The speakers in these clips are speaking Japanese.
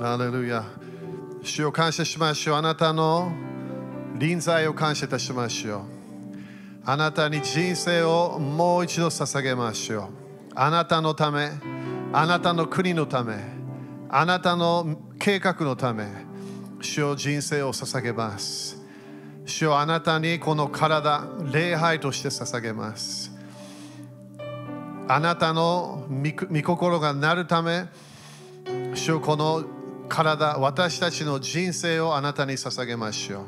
ハレルヤ。主を感謝しましょう。あなたの臨在を感謝いたしましょう。あなたに人生をもう一度捧げましょう。あなたのため、あなたの国のため、あなたの計画のため、主を人生を捧げます。主をあなたにこの体、礼拝として捧げます。あなたの御心がなるため、主よこの体、私たちの人生をあなたに捧げましょ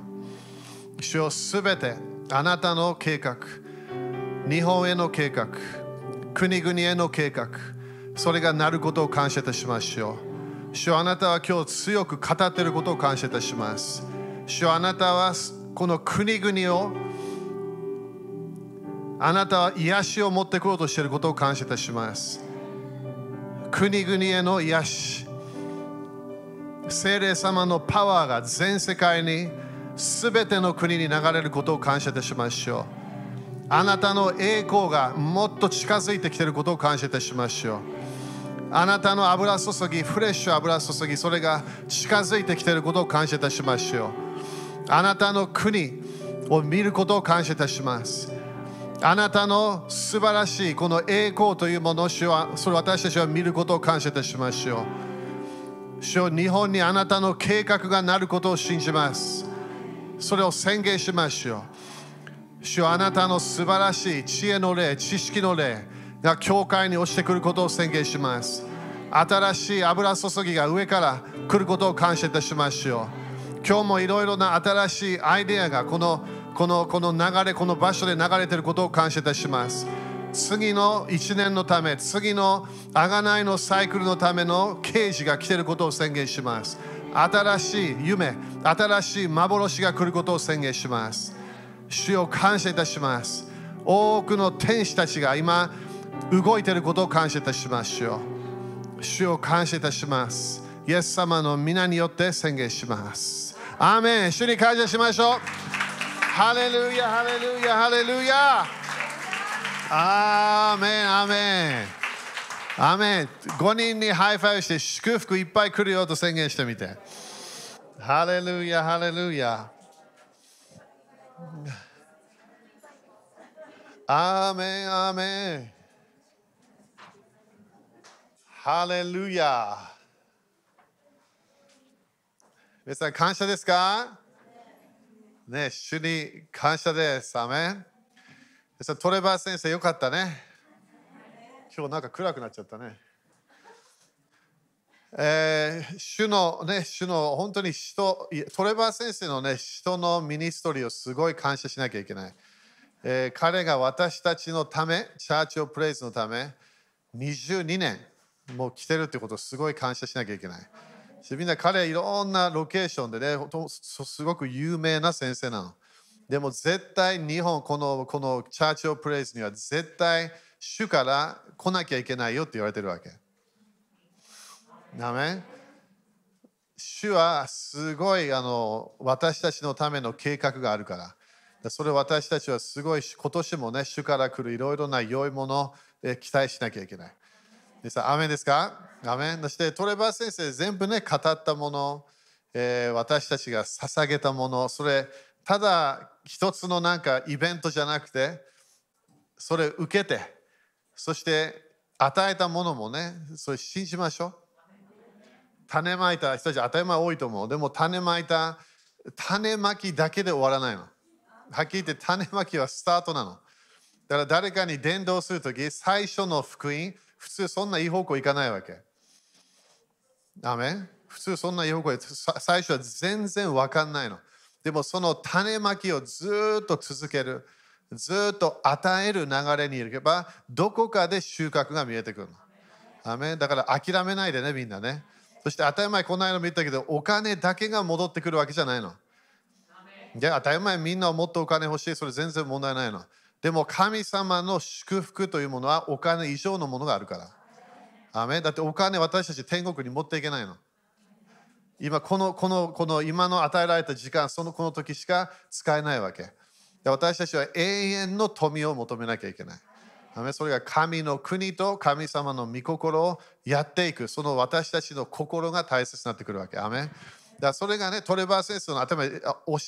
う。主よすべてあなたの計画、日本への計画、国々への計画、それがなることを感謝いたしましょう。主よあなたは今日強く語っていることを感謝いたします。主よあなたはこの国々をあなたは癒しを持ってこようとしていることを感謝いたします。国々への癒し、聖霊様のパワーが全世界に全ての国に流れることを感謝いたしましょう。あなたの栄光がもっと近づいてきていることを感謝いたしましょう。あなたの油注ぎ、フレッシュ油注ぎ、それが近づいてきていることを感謝いたしましょう。あなたの国を見ることを感謝いたします。あなたの素晴らしいこの栄光というものをそれ私たちは見ることを感謝いたしましょう。主よ日本にあなたの計画がなることを信じます。それを宣言しましょう。主よあなたの素晴らしい知恵の霊、知識の霊が教会に落ちてくることを宣言します。新しい油注ぎが上から来ることを感謝いたしましょう。今日もいろいろな新しいアイデアがこのこのこの流れ、この場所で流れていることを感謝いたします。次の1年のため、次の贖いのサイクルのための刑事が来ていることを宣言します。新しい夢、新しい幻が来ることを宣言します。主を感謝いたします。多くの天使たちが今動いていることを感謝いたしましょう。主を感謝いたします。イエス様の御名によって宣言します。アーメン主に感謝しましょう。ハレルヤ、ハレルヤ、ハレルヤ。アーメン、アーメン。アーメン。5人にハイファイブして祝福いっぱい来るよと宣言してみて。ハレルヤ、ハレルヤ。アーメン、アーメン。ハレルヤ。皆さん、感謝ですかね、主に感謝です。アメン。さ、トレバー先生、よかったね。今日なんか暗くなっちゃったね。えー主のね、主の本当に人、トレバー先生のね、人のミニストリーをすごい感謝しなきゃいけない。えー彼が私たちのため、チャーチオプレイズのため、22年もう来てるってことをすごい感謝しなきゃいけない。みんな彼いろんなロケーションでね、すごく有名な先生なの。でも絶対日本、このこのチャーチオプレイズには絶対主から来なきゃいけないよって言われてるわけ。ダメ主はすごいあの私たちのための計画があるから。それ私たちはすごい今年もね、主から来るいろいろな良いものを期待しなきゃいけない。でさ、アメですか？アメそしてトレバー先生、全部ね、語ったもの、えー私たちが捧げたもの、それ、ただ一つのなんかイベントじゃなくて、それ受けて、そして与えたものもね、それ信じましょう。種まいた人たち当たり前多いと思う。でも種まいた、種まきだけで終わらないの。はっきり言って種まきはスタートなの。だから誰かに伝道するとき、最初の福音、普通そんないい方向行かないわけ。アメ普通そんないい方向へ最初は全然わかんないの。でもその種まきをずっと続ける。ずっと与える流れにいれば、どこかで収穫が見えてくるの。アメだから諦めないでね、みんなね。そして当たり前、この間も言ったけど、お金だけが戻ってくるわけじゃないの。で当たり前みんなもっとお金欲しいそれ全然問題ないのでも神様の祝福というものはお金以上のものがあるからアメだってお金私たち天国に持っていけないの今このこのこの今の与えられた時間そのこの時しか使えないわけで私たちは永遠の富を求めなきゃいけないそれが神の国と神様の御心をやっていく。その私たちの心が大切になってくるわけ。アメだそれがね、トレバー先生の頭、教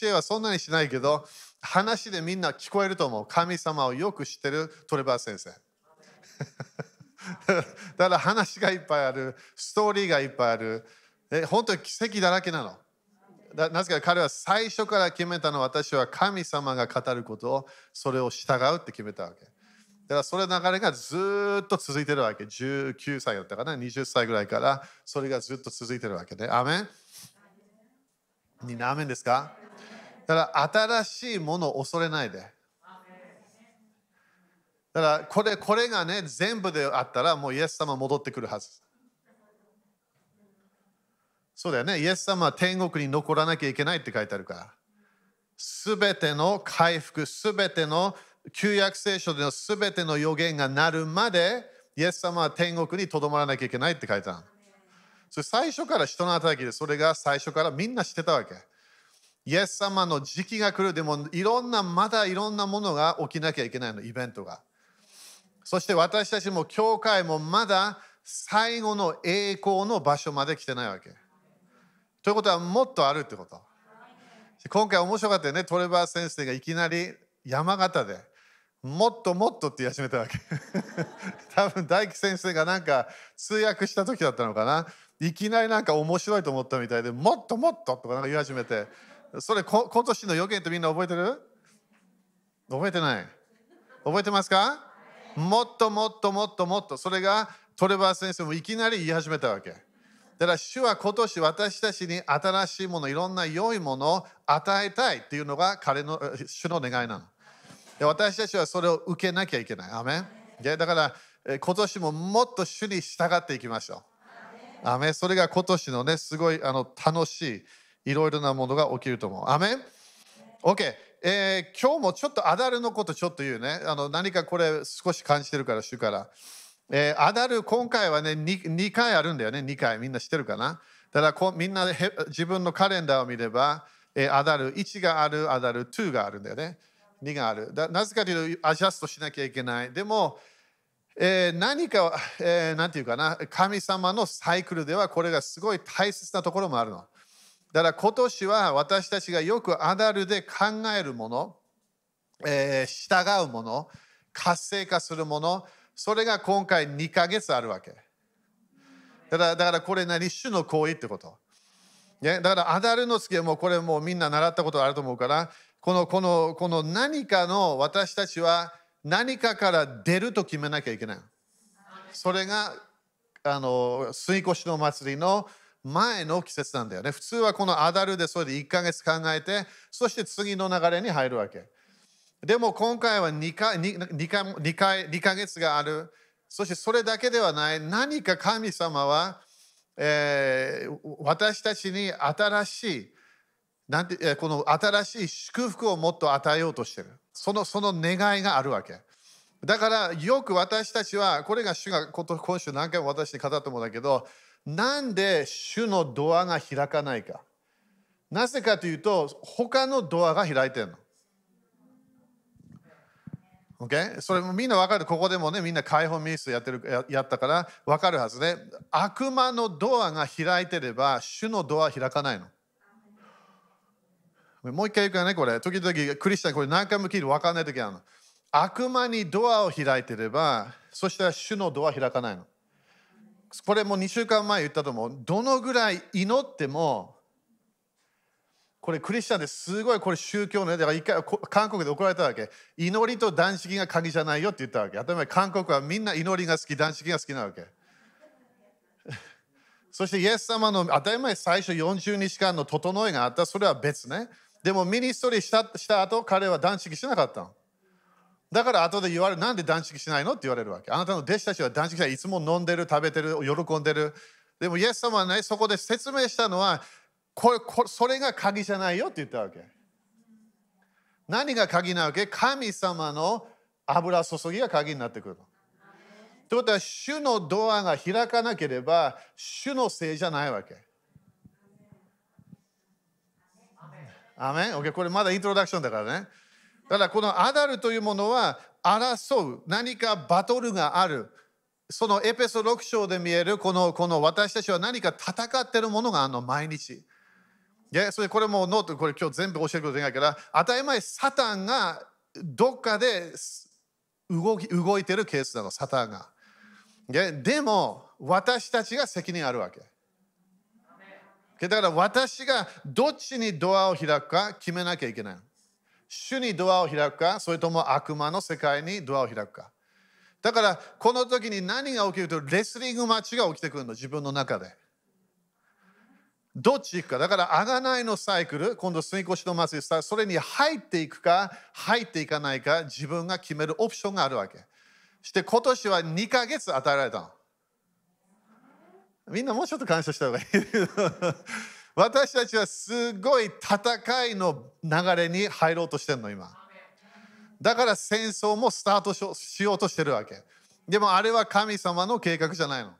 えはそんなにしないけど、話でみんな聞こえると思う。神様をよく知ってるトレバー先生。だから話がいっぱいある、ストーリーがいっぱいある。え本当に奇跡だらけなの？だなぜか彼は最初から決めたのは私は神様が語ることをそれを従うって決めたわけ。だからそれ流れがずっと続いてるわけ。19歳だったかな、20歳ぐらいからそれがずっと続いてるわけで。アメン？みんなアメンですか？だから新しいものを恐れないで。だからこれこれがね全部であったらもうイエス様戻ってくるはず。そうだよね。イエス様は天国に残らなきゃいけないって書いてあるから。すべての回復、すべての旧約聖書でのすべての予言がなるまで、イエス様は天国にとどまらなきゃいけないって書いてある。それ最初から人の働きで、それが最初からみんな知ってたわけ。イエス様の時期が来る、でもいろんな、まだいろんなものが起きなきゃいけないの、イベントが。そして私たちも教会もまだ最後の栄光の場所まで来てないわけ。ということはもっとあるってこと。今回面白かったよね、トレバー先生がいきなり山形でもっともっとって言い始めたわけ。多分大樹先生がなんか通訳した時だったのかな。いきなりなんか面白いと思ったみたいでもっともっととかなんか言い始めてそれ今年の予言ってみんな覚えてる？覚えてない覚えてますか？もっともっともっともっとそれがトレバー先生もいきなり言い始めたわけ。だから主は今年私たちに新しいもの、いろんな良いものを与えたいっていうのが彼の主の願いなの。で私たちはそれを受けなきゃいけない。アメンでだから今年ももっと主に従っていきましょう。アメそれが今年のね、すごいあの楽しいいろいろなものが起きると思う。アメン ?OK、えー、今日もちょっとアダルのことちょっと言うね。あの何かこれ少し感じてるから主から。えー、アダル今回はね 2, 2回あるんだよね。2回。みんな知ってるかな？だからこみんなで自分のカレンダーを見れば、えー、アダル。1があるアダル。2があるんだよね。2がある。なぜかというとアジャストしなきゃいけない。でも、えー、何か、えー、なんていうかな？神様のサイクルではこれがすごい大切なところもあるの。だから今年は私たちがよくアダルで考えるもの、えー、従うもの活性化するものそれが今回2ヶ月あるわけ。だからだからこれ何？種の行為ってこと。ね、だからアダルの月はもこれもうみんな習ったことあると思うからこのこのこの何かの私たちは何かから出ると決めなきゃいけない。それがあの水越の祭りの前の季節なんだよね。普通はこのアダルでそれで1ヶ月考えてそして次の流れに入るわけ。でも今回は2回 ,2 回 ,2 回 ,2 ヶ月がある。そしてそれだけではない。何か神様は、えー、私たちに新しいなんてこの新しい祝福をもっと与えようとしてる。そのその願いがあるわけ。だからよく私たちは、これが主が今週何回も私に語ったものだけど、なんで主のドアが開かないか。なぜかというと、他のドアが開いてるの。Okay? それもみんな分かる？ここでもね、みんな解放ミスやってるややったから分かるはずね。悪魔のドアが開いてれば、主のドア開かないの。もう一回言うからね、これ。時々クリスチャンこれ何回も聞いて分かんない時あるの。悪魔にドアを開いてれば、そしたら主のドア開かないの。これも2週間前言ったと思う。どのぐらい祈っても、これクリスチャンですごいこれ宗教のだから一回韓国で怒られたわけ。祈りと断食が鍵じゃないよって言ったわけ。当たり前韓国はみんな祈りが好き断食が好きなわけ。そしてイエス様の当たり前最初40日間の整えがあった。それは別ね。でもミニストリーしたした後彼は断食しなかったの。だから後で言われるなんで断食しないのって言われるわけ。あなたの弟子たちは断食したいつも飲んでる食べてる喜んでる。でもイエス様はねそこで説明したのはこれこれそれが鍵じゃないよって言ったわけ。何が鍵なわけ？神様の油注ぎが鍵になってくる。ということは、主のドアが開かなければ、主のせいじゃないわけ。アメン、okay、これまだイントロダクションだからね。だからこのアダルというものは争う何かバトルがあるそのエペソ6章で見えるこのこの私たちは何か戦ってるものがあるの毎日。それこれもノートこれ今日全部教えることできないから当たり前サタンがどっかで動き動いてるケースなのサタンが。ででも私たちが責任あるわけ。だから私がどっちにドアを開くか決めなきゃいけない。主にドアを開くか、それとも悪魔の世界にドアを開くか。だからこの時に何が起きるとレスリングマッチが起きてくるの、自分の中で。どっち行くか。だから、あがないのサイクル、今度、住み越しの祭り、それに入っていくか、入っていかないか、自分が決めるオプションがあるわけ。して今年は2ヶ月与えられたの。みんなもうちょっと感謝した方がいい。私たちはすごい戦いの流れに入ろうとしてるの、今。だから戦争もスタートしようとしてるわけ。でもあれは神様の計画じゃないの。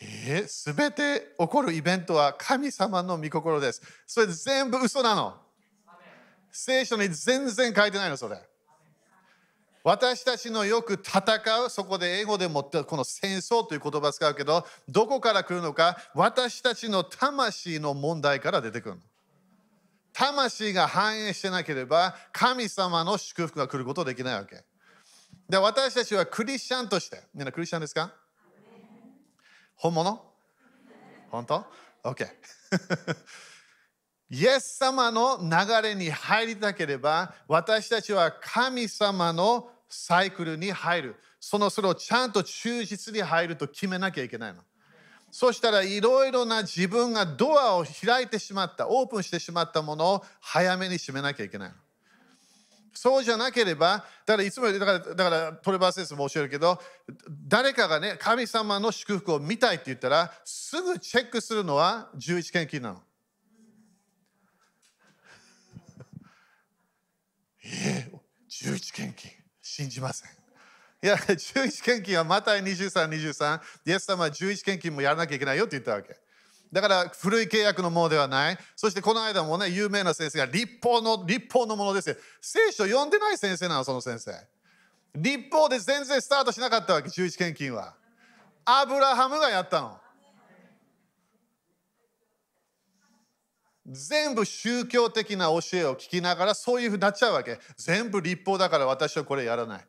えー、全て起こるイベントは神様の御心です。それ全部嘘なの。聖書に全然書いてないの、それ。私たちのよく戦う、そこで英語でもってこの戦争という言葉を使うけど、どこから来るのか、私たちの魂の問題から出てくるの。魂が反映してなければ、神様の祝福が来ることできないわけ。で私たちはクリスチャンとして、みんなクリスチャンですか？本物？本当 ?OK イエス様の流れに入りたければ私たちは神様のサイクルに入る。そのそれをちゃんと忠実に入ると決めなきゃいけないの。そしたらいろいろな自分がドアを開いてしまったオープンしてしまったものを早めに閉めなきゃいけないの。そうじゃなければ、だからいつもだからだからトレバー先生も教えるけど、誰かがね、神様の祝福を見たいって言ったら、すぐチェックするのは11献金なの。えー、11献金、信じません。いや、11献金はまた23、23、イエス様は11献金もやらなきゃいけないよって言ったわけ。だから古い契約のものではない。そしてこの間もね、有名な先生が立法の立法のものですよ。聖書読んでない先生なの、その先生。立法で全然スタートしなかったわけ、11献金は。アブラハムがやったの。全部宗教的な教えを聞きながらそういうふうになっちゃうわけ。全部立法だから私はこれやらない。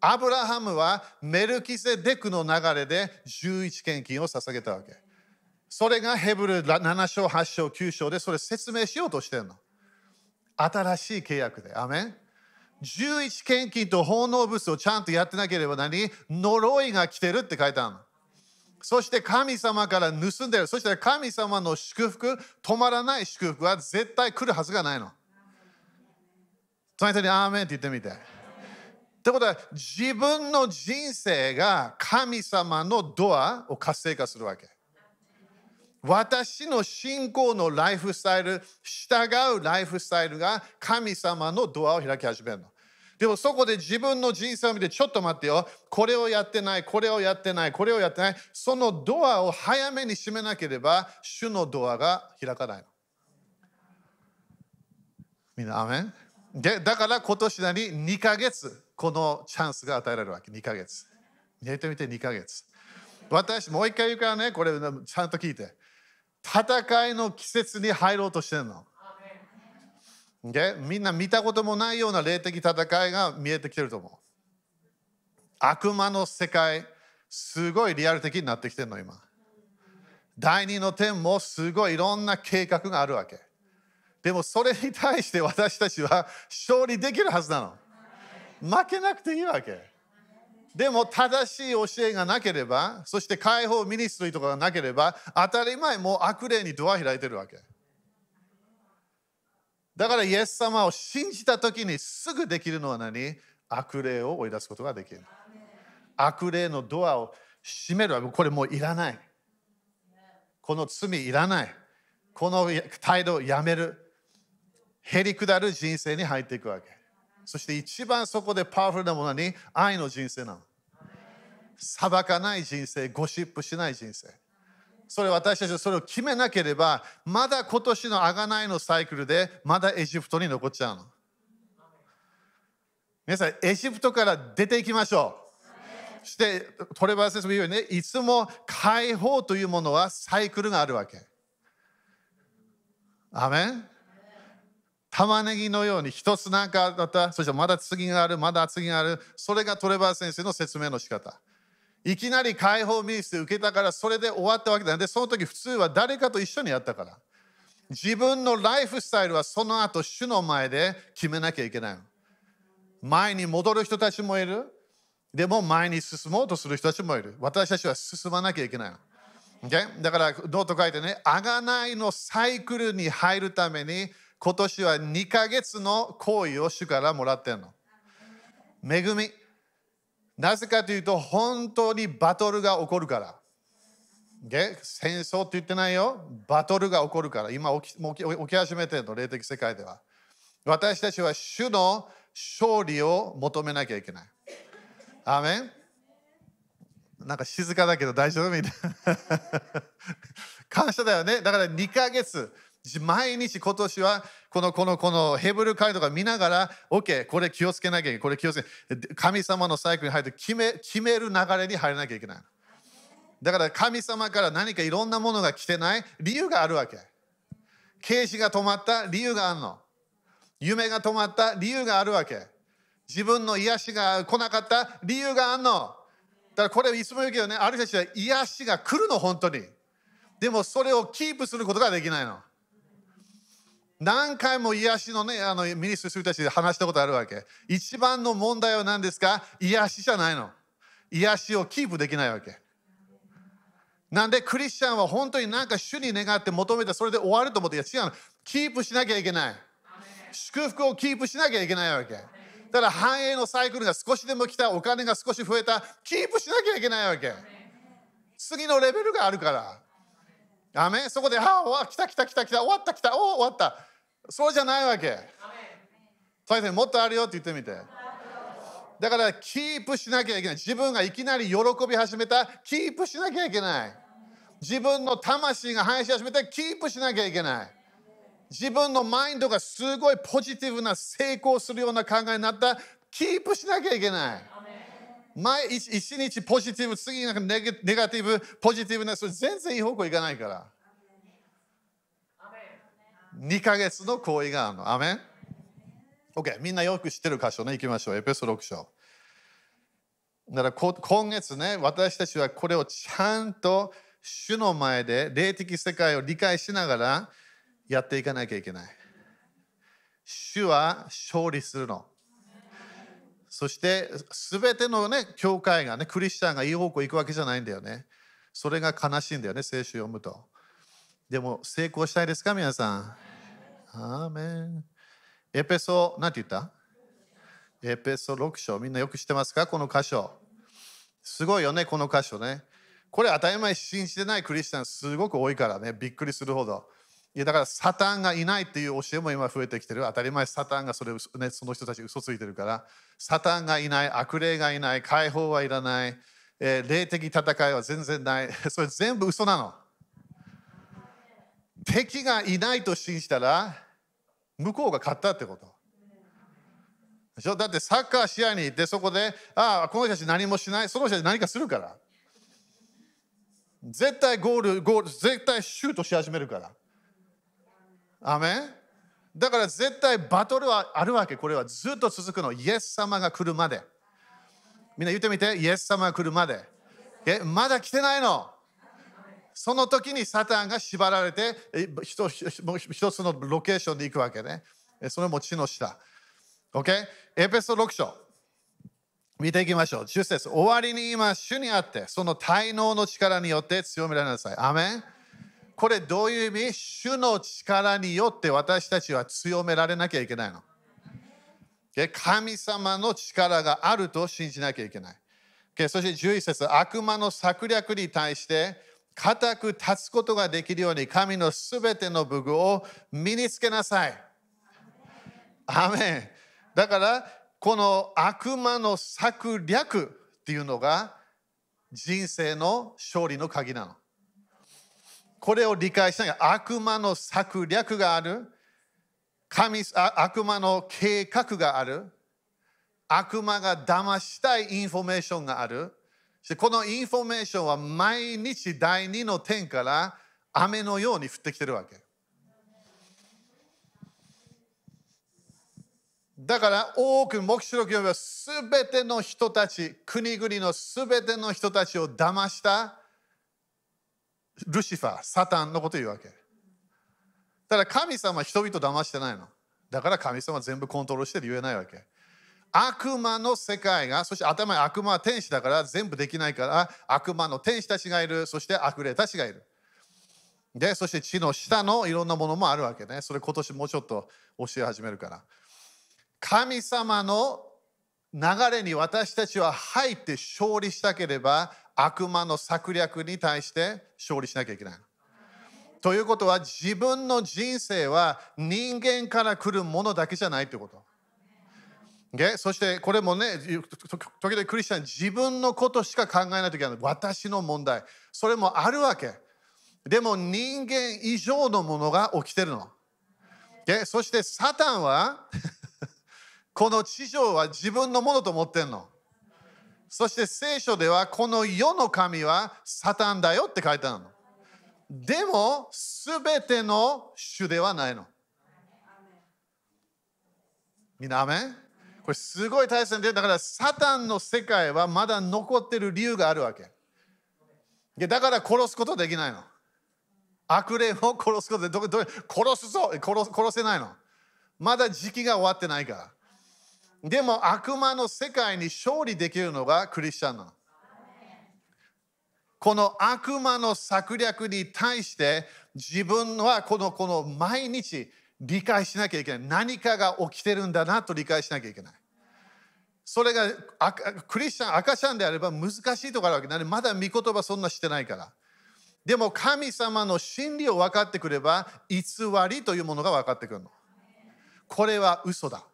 アブラハムはメルキセデクの流れで11献金を捧げたわけ。それがヘブル7章、8章、9章でそれ説明しようとしてるの。新しい契約で。アメン11献金と奉納物をちゃんとやってなければ何？呪いが来てるって書いてあるの。そして神様から盗んでる。そして神様の祝福、止まらない祝福は絶対来るはずがないの。隣人にアーメンって言ってみて。ってことは自分の人生が神様のドアを活性化するわけ。私の信仰のライフスタイル、従うライフスタイルが神様のドアを開き始めるの。でもそこで自分の人生を見て、ちょっと待ってよ、これをやってない、これをやってない、これをやってない、そのドアを早めに閉めなければ、主のドアが開かないの。みんな、アメン？でだから今年なり2ヶ月、このチャンスが与えられるわけ、2ヶ月。寝てみて2ヶ月。私、もう一回言うからね、これちゃんと聞いて。戦いの季節に入ろうとしてるの。でみんな見たこともないような霊的戦いが見えてきてると思う。悪魔の世界、すごいリアル的になってきてるの、今。第二の点もすごいいろんな計画があるわけ。でもそれに対して私たちは勝利できるはずなの。負けなくていいわけ。でも正しい教えがなければ、そして解放ミニストリーとかがなければ、当たり前もう悪霊にドア開いてるわけ。だからイエス様を信じた時にすぐできるのは何？悪霊を追い出すことができる。悪霊のドアを閉めるこれもういらない。この罪いらない。この態度をやめる。へりくだる人生に入っていくわけ。そして一番そこでパワフルなものに愛の人生なの。裁かない人生、ゴシップしない人生。それ私たちはそれを決めなければ、まだ今年の贖いのサイクルで、まだエジプトに残っちゃうの。皆さん、エジプトから出ていきましょう。そして、トレバー先生も言うようにね、いつも解放というものはサイクルがあるわけ。アメン玉ねぎのように一つなんかだった、そしてまだ次がある、まだ次がある。それがトレバー先生の説明の仕方。いきなり解放ミニスト受けたからそれで終わったわけだ。で、その時普通は誰かと一緒にやったから。自分のライフスタイルはその後主の前で決めなきゃいけない。前に戻る人たちもいる。でも前に進もうとする人たちもいる。私たちは進まなきゃいけない。ok だから、ノート書いてね、あがないのサイクルに入るために、今年は2ヶ月の行為を主からもらってんの。恵み。なぜかというと、本当にバトルが起こるから。戦争って言ってないよ。バトルが起こるから。今起き起き起き始めてるの、霊的世界では。私たちは主の勝利を求めなきゃいけない。アーメンなんか静かだけど大丈夫みたいな。感謝だよね。だから2ヶ月、毎日今年はこのこのこのヘブルカイドが見ながら、OK、これ気をつけなきゃいけない。これ気をつけ神様のサイクルに入ると決め決める流れに入らなきゃいけない。だから神様から何かいろんなものが来てない理由があるわけ。刑事が止まった理由があるの。夢が止まった理由があるわけ。自分の癒しが来なかった理由があるの。だからこれいつも言うけどね、ある人たちは癒しが来るの、本当に。でもそれをキープすることができないの。何回も癒しのね、あのミニストする人たちで話したことあるわけ。一番の問題は何ですか？癒しじゃないの。癒しをキープできないわけ。なんでクリスチャンは本当になんか主に願って求めてそれで終わると思って、いや違うの。キープしなきゃいけない。祝福をキープしなきゃいけないわけ。だから繁栄のサイクルが少しでも来た、お金が少し増えた、キープしなきゃいけないわけ。次のレベルがあるから。アメ？そこで、はあ、来た来た来た来た、終わった来た、お終わった。そうじゃないわけ。もっとあるよって言ってみて。だから、キープしなきゃいけない。自分がいきなり喜び始めた、キープしなきゃいけない。自分の魂が反映し始めた、キープしなきゃいけない。自分のマインドがすごいポジティブな成功するような考えになったキープしなきゃいけない。前一一日ポジティブ、次なんかネガティブ、ポジティブな、それ全然いい方向いかないから。2ヶ月の行為があるの。アメン ?OK、みんなよく知ってる箇所ね、行きましょう。エペソ6章。だから今月ね、私たちはこれをちゃんと主の前で霊的世界を理解しながら、やっていかなきゃいけない。主は勝利するの。そして、すべてのね、教会がね、クリスチャンがいい方向行くわけじゃないんだよね。それが悲しいんだよね、聖書読むと。でも、成功したいですか、皆さん？アーメン。エペソ、なんて言った？エペソ6章、みんなよく知ってますか？この箇所。すごいよね、この箇所ね。これ当たり前信じてないクリスチャンすごく多いからね、びっくりするほど。いやだからサタンがいないっていう教えも今増えてきてる。当たり前サタンがそれ、ね、その人たち嘘ついてるから。サタンがいない、悪霊がいない、解放はいらない、えー霊的戦いは全然ない。それ全部嘘なの。敵がいないと信じたら向こうが勝ったってこと。だってサッカー試合に行ってそこで、ああ、この人たち何もしない、その人たち何かするから。絶対ゴール、ゴール、絶対シュートし始めるから。アメンだから絶対バトルはあるわけ。これはずっと続くの。イエス様が来るまで。みんな言ってみて、イエス様が来るまで。えまだ来てないの？その時にサタンが縛られて一つもう一つのロケーションで行くわけね。それも地の下。OK? エペソ6章。見ていきましょう。10節終わりに今、主にあって、その滞納の力によって強められなさい。アメンこれどういう意味？主の力によって私たちは強められなきゃいけないの。で神様の力があると信じなきゃいけない。そして11節悪魔の策略に対して固く立つことができるように神のすべての武具を身につけなさい。アメンだからこの悪魔の策略っていうのが人生の勝利の鍵なの。これを理解しながら悪魔の策略がある神悪魔の計画がある悪魔が騙したいインフォメーションがある。このインフォメーションは毎日第二の天から雨のように降ってきてるわけ。だから多く黙示録読めば全ての人たち、国々の全ての人たちを騙したルシファー、サタンのこと言うわけ。ただ神様は人々騙してないの。だから神様は全部コントロールして言えないわけ。悪魔の世界が、そして頭に悪魔は天使だから全部できないから、悪魔の天使たちがいる、そして悪霊たちがいる。で、そして地の下のいろんなものもあるわけね。それ今年もうちょっと教え始めるから。神様の流れに私たちは入って勝利したければ、悪魔の策略に対して勝利しなきゃいけない。ということは自分の人生は人間から来るものだけじゃないということ。o そしてこれもね、時々クリスチャン自分のことしか考えないといけない。私の問題。それもあるわけ。でも人間以上のものが起きてるの。o そしてサタンは この地上は自分のものと思ってんの。そして聖書ではこの世の神はサタンだよって書いてあるの。でも、すべての主ではないの。みんな、アメン？これすごい大切で、だからサタンの世界はまだ残ってる理由があるわけ。だから殺すことできないの。悪霊を殺すことで、どど殺すぞ殺殺せないの。まだ時期が終わってないから。でも悪魔の世界に勝利できるのがクリスチャンなの。この悪魔の策略に対して自分はこのこの毎日理解しなきゃいけない。何かが起きてるんだなと理解しなきゃいけない。それがクリスチャン、赤ちゃんであれば難しいとこあるわけなんで、まだ御言葉そんなしてないから。でも神様の真理を分かってくれば、偽りというものが分かってくるの。これは嘘だ。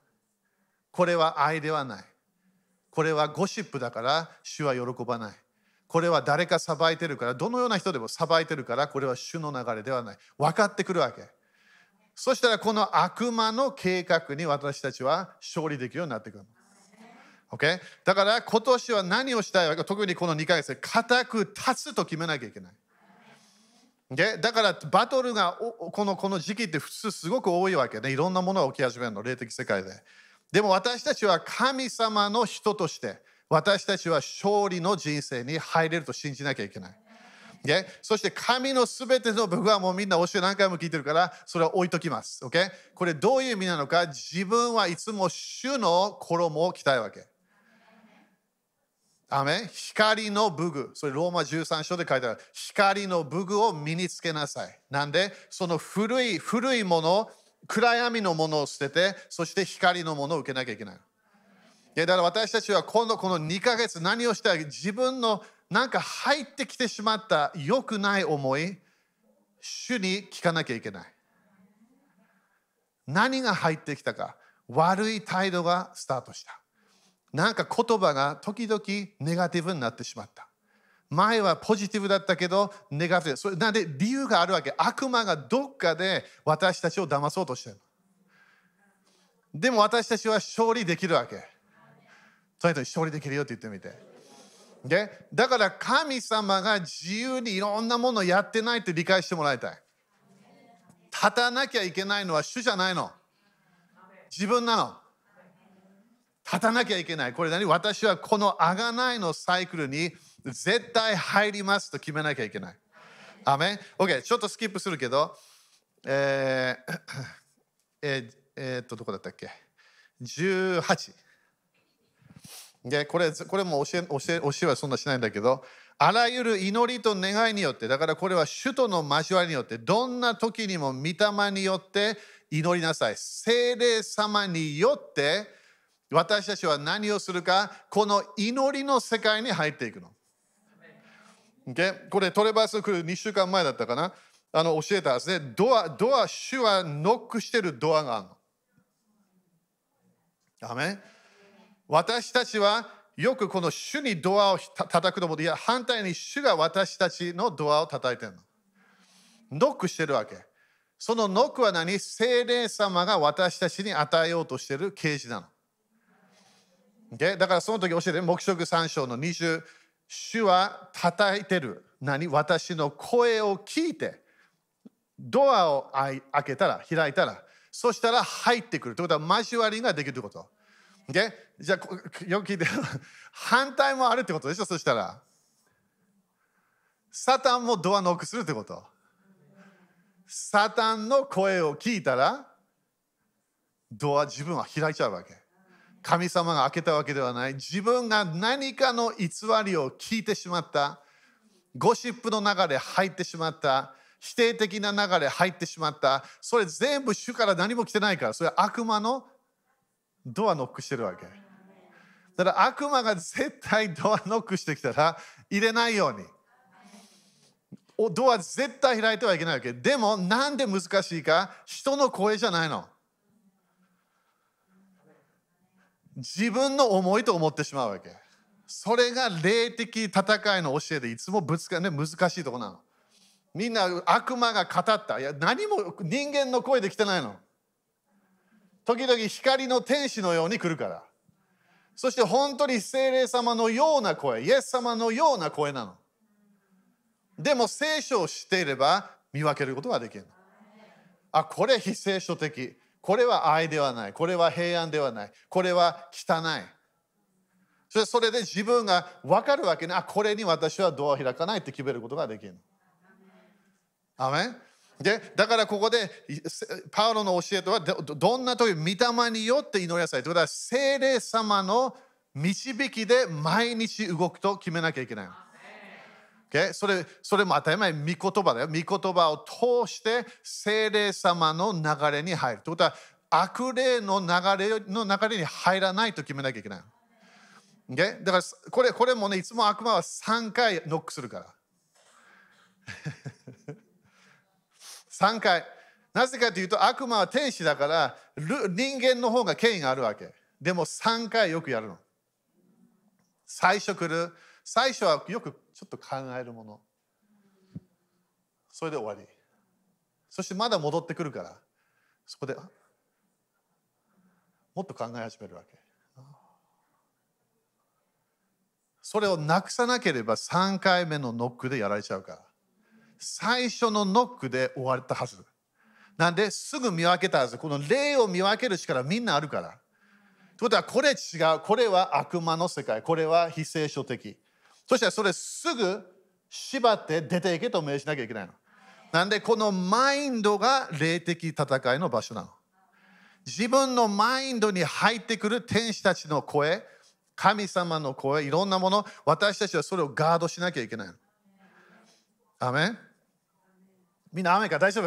これは愛ではない。これはゴシップだから主は喜ばない。これは誰か裁いてるから、どのような人でも裁いてるから、これは主の流れではない。分かってくるわけ。そしたらこの悪魔の計画に私たちは勝利できるようになってくる。Okay? だから今年は何をしたいわけ？特にこの2ヶ月で固く立つと決めなきゃいけない。Okay? だからバトルがこのこの時期って普通すごく多いわけね。いろんなものが起き始めるの、霊的世界で。でも私たちは神様の人として私たちは勝利の人生に入れると信じなきゃいけない。Okay? そして神のすべての僕はもうみんな教え何回も聞いてるからそれは置いときます。Okay? これどういう意味なのか自分はいつも主の衣を着たいわけ。アメ光の武具。それローマ13章で書いてある。光の武具を身につけなさい。なんで、その古い、古いもの、暗闇のものを捨てて、そして光のものを受けなきゃいけない。だから私たちは今度この2ヶ月何をしたい自分のなんか入ってきてしまった良くない思い、主に聞かなきゃいけない。何が入ってきたか、悪い態度がスタートした。なんか言葉が時々ネガティブになってしまった。前はポジティブだったけど、ネガティブ。それなんで理由があるわけ。悪魔がどっかで私たちを騙そうとしてる。でも私たちは勝利できるわけ。とにかく勝利できるよって言ってみて。でだから神様が自由にいろんなものをやってないって理解してもらいたい。立たなきゃいけないのは主じゃないの。自分なの。立たなきゃいけない。これ何？私はこのあがないのサイクルに絶対入りますと決めなきゃいけない。アメン ?OK、ちょっとスキップするけど、えー、えー、えー、っと、どこだったっけ ?18。でこれこれも教え教え教えはそんなしないんだけど、あらゆる祈りと願いによって、だからこれは首都の交わりによって、どんな時にも御霊によって祈りなさい。精霊様によって、私たちは何をするか、この祈りの世界に入っていくの。Okay? これトレバース来る2週間前だったかな？あの教えたはずで、ドア、ドア、主はノックしてるドアがあるの。アメ私たちはよくこの主にドアを叩くのもいや反対に主が私たちのドアを叩いてるの。ノックしてるわけ。そのノックは何？精霊様が私たちに与えようとしてる啓示なの。Okay? だからその時教えて、黙食3章の20、主は叩いてる。何？私の声を聞いて、ドアを開けたら、開いたら、そしたら入ってくる。ということは交わりができるということ。でじゃあ、よく聞いて、反対もあるってことでしょ、そしたら。サタンもドアノックするってこと。サタンの声を聞いたら、ドア自分は開いちゃうわけ。神様が開けたわけではない。自分が何かの偽りを聞いてしまった。ゴシップの流れ入ってしまった。否定的な流れ入ってしまった。それ全部主から何も来てないから。それ悪魔のドアノックしてるわけ。だから悪魔が絶対ドアノックしてきたら入れないように。ドア絶対開いてはいけないわけ。でもなんで難しいか？人の声じゃないの。自分の思いと思ってしまうわけ。それが霊的戦いの教えでいつもぶつかね難しいとこなの。みんな悪魔が語った。いや何も人間の声で来てないの。時々光の天使のように来るから。そして本当に精霊様のような声、イエス様のような声なの。でも聖書を知っていれば見分けることができる。あ、これ非聖書的。これは愛ではない。これは平安ではない。これは汚い。それで自分が分かるわけね。あ、これに私はドアを開かないって決めることができる。アメンでだからここでパウロの教えとはどんな時御霊によって祈りなさいということは聖霊様の導きで毎日動くと決めなきゃいけない。Okay? それそれも当たり前、御言葉だよ。御言葉を通して精霊様の流れに入る。ということは、悪霊の流れの流れに入らないと決めなきゃいけない。Okay? だからこれこれもね、いつも悪魔は3回ノックするから。3回。なぜかというと悪魔は天使だから人間の方が権威があるわけ。でも3回よくやるの。最初来る。最初はよくちょっと考えるもの。それで終わり。そしてまだ戻ってくるから。そこでもっと考え始めるわけ。それをなくさなければ3回目のノックでやられちゃうから。最初のノックで終わったはず。なんですぐ見分けたはず。この霊を見分ける力みんなあるから。ということはこれ違う。これは悪魔の世界。これは非聖書的。そしたらそれすぐ縛って出ていけと命じなきゃいけないの。なんでこのマインドが霊的戦いの場所なの？自分のマインドに入ってくる天使たちの声、神様の声、いろんなもの、私たちはそれをガードしなきゃいけないの。アメン？みんな雨か？大丈夫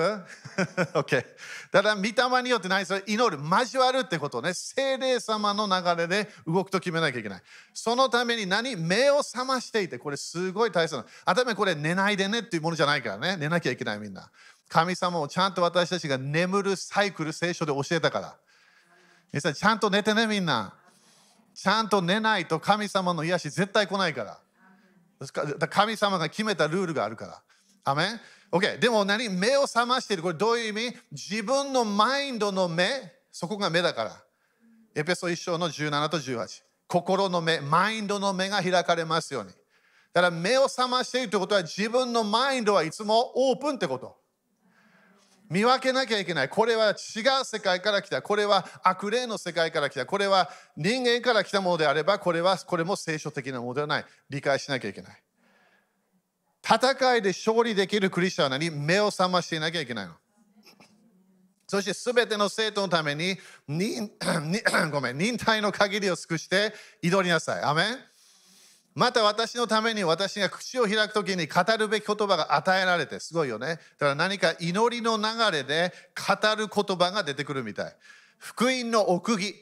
?OK。だから、御霊によって何それ祈る、交わるってことね。精霊様の流れで動くと決めなきゃいけない。そのために何？目を覚ましていて、これすごい大切なの。頭これ寝ないでねっていうものじゃないからね。寝なきゃいけないみんな。神様をちゃんと私たちが眠るサイクル、聖書で教えたから。皆さん、ちゃんと寝てねみんな。ちゃんと寝ないと神様の癒し絶対来ないから。神様が決めたルールがあるから。アメ OK。でも何？目を覚ましている。これどういう意味？自分のマインドの目、そこが目だから。エペソ1章の17と18。心の目、マインドの目が開かれますように。だから目を覚ましているということは自分のマインドはいつもオープンってこと。見分けなきゃいけない。これは違う世界から来た。これは悪霊の世界から来た。これは人間から来たものであれば、これはこれも聖書的なものではない。理解しなきゃいけない。戦いで勝利できるクリスチャンは何目を覚ましていなきゃいけないの。そしてすべての生徒のために忍 ごめん忍耐の限りを尽くして祈りなさい。アメンまた私のために私が口を開くときに語るべき言葉が与えられてすごいよね。だから何か祈りの流れで語る言葉が出てくるみたい。福音の奥義、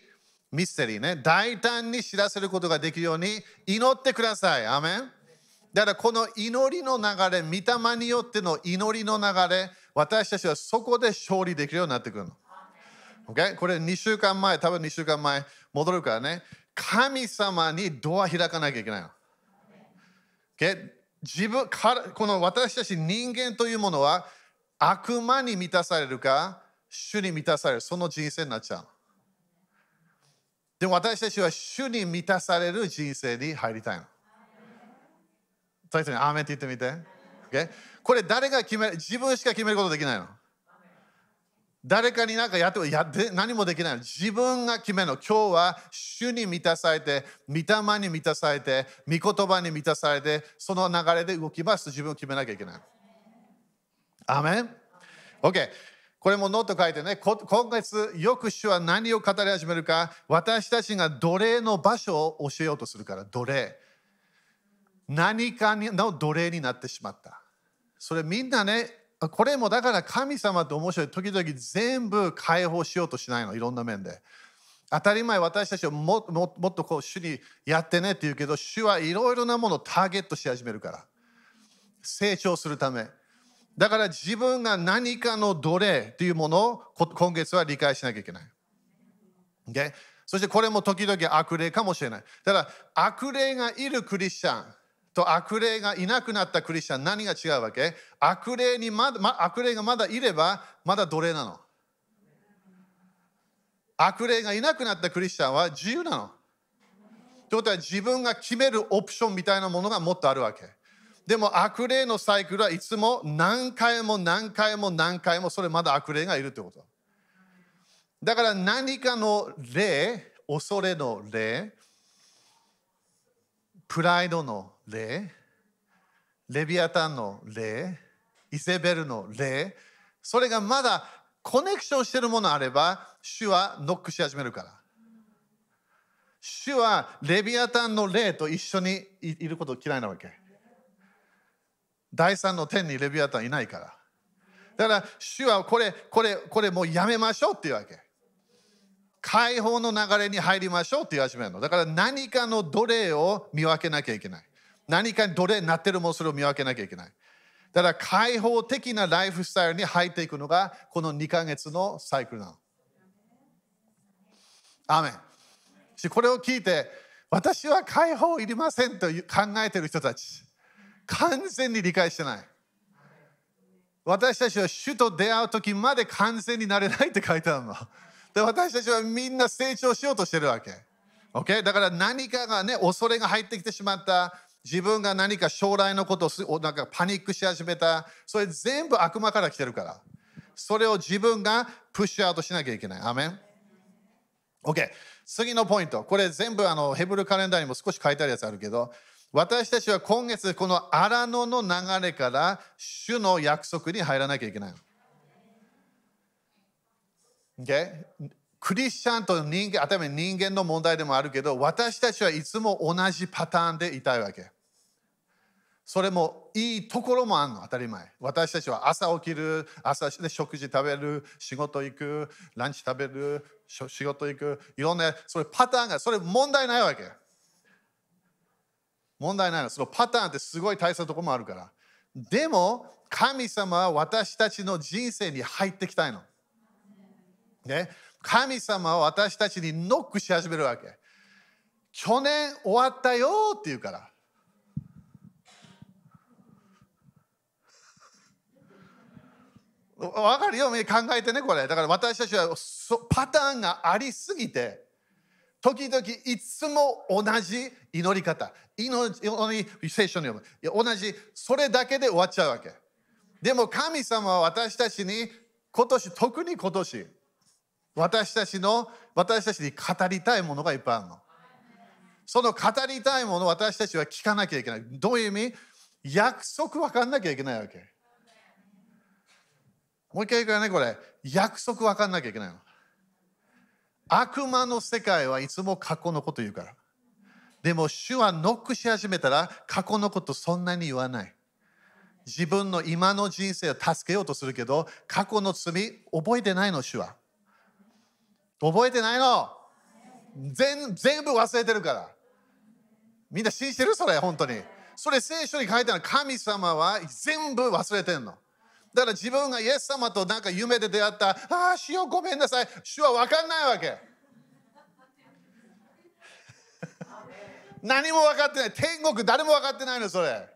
ミステリーね。大胆に知らせることができるように祈ってください。アメンだからこの祈りの流れ、御霊によっての祈りの流れ、私たちはそこで勝利できるようになってくるの。Okay? これ2週間前、多分2週間前戻るからね。神様にドア開かなきゃいけないの。Okay? 自分この私たち人間というものは悪魔に満たされるか主に満たされるその人生になっちゃう。でも私たちは主に満たされる人生に入りたいの。最初にアーメンって言ってみて。Okay? これ誰が決める自分しか決めることできないの。誰かに何かやってもやって何もできないの。自分が決めるの。今日は主に満たされて、御霊に満たされて、御言葉に満たされて、その流れで動きますと自分を決めなきゃいけない。アーメン ?OK。これもノート書いてね、今月、よく主は何を語り始めるか、私たちが奴隷の場所を教えようとするから、奴隷。何かの奴隷になってしまった。それみんなね、これもだから神様って面白い。時々全部解放しようとしないの、いろんな面で。当たり前私たちはもももっとこう主にやってねって言うけど、主はいろいろなものをターゲットし始めるから。成長するため。だから自分が何かの奴隷というものを今月は理解しなきゃいけない。Okay? そしてこれも時々悪霊かもしれない。だから悪霊がいるクリスチャンと悪霊がいなくなったクリスチャン何が違うわけ？悪霊にまだ、ま、悪霊がまだいればまだ奴隷なの。悪霊がいなくなったクリスチャンは自由なの。ということは自分が決めるオプションみたいなものがもっとあるわけ。でも悪霊のサイクルはいつも何回も何回も何回もそれまだ悪霊がいるってこと。だから何かの霊、恐れの霊、プライドの霊、レビアタンの霊、イゼベルの霊、それがまだコネクションしてるものあれば、主はノックし始めるから。主はレビアタンの霊と一緒にいること嫌いなわけ。第三の天にレビアタンいないから。だから、主はこれ、これ、これもうやめましょうっていうわけ。解放の流れに入りましょうって言い始めるの。だから何かの奴隷を見分けなきゃいけない。何かに奴隷になってるもそれを見分けなきゃいけない。だから開放的なライフスタイルに入っていくのがこの2ヶ月のサイクルなの。アメン。これを聞いて私は解放いりませんと考えている人たち。完全に理解してない。私たちは主と出会う時まで完全になれないって書いてあるの。で私たちはみんな成長しようとしてるわけ。Okay? だから何かがね、恐れが入ってきてしまった。自分が何か将来のことをなんかパニックし始めた。それ全部悪魔から来てるから。それを自分がプッシュアウトしなきゃいけない。アメン ?OK。次のポイント。これ全部あのヘブルカレンダーにも少し書いてあるやつあるけど、私たちは今月この荒野の流れから主の約束に入らなきゃいけない。Okay? クリスチャンと人間、頭人間の問題でもあるけど、私たちはいつも同じパターンでいたいわけ。それもいいところもあるの、当たり前。私たちは朝起きる、朝で食事食べる、仕事行く、ランチ食べる、仕事行く、いろんな、それパターンが、それ問題ないわけ。問題ないの。そのパターンってすごい大切なところもあるから。でも、神様は私たちの人生に入ってきたいの。ね、神様は私たちにノックし始めるわけ。去年終わったよって言うから。わかるよ、考えてね、これ。だから私たちはパターンがありすぎて、時々いつも同じ祈り方、祈り聖書に読む。同じ、それだけで終わっちゃうわけ。でも神様は私たちに今年、特に今年、私たちの、私たちに語りたいものがいっぱいあるの。その語りたいものを私たちは聞かなきゃいけない。どういう意味？約束分かんなきゃいけないわけ。もう一回言うからね、これ。約束分かんなきゃいけないの。悪魔の世界はいつも過去のこと言うから。でも主はノックし始めたら過去のことそんなに言わない。自分の今の人生を助けようとするけど過去の罪覚えてないの主は。覚えてないの？全全部忘れてるから。みんな信じてる？それ本当に。それ聖書に書いてある神様は全部忘れてんの。だから自分がイエス様となんか夢で出会った、ああ、主よごめんなさい。主は分かんないわけ。何も分かってない。天国誰も分かってないの、それ。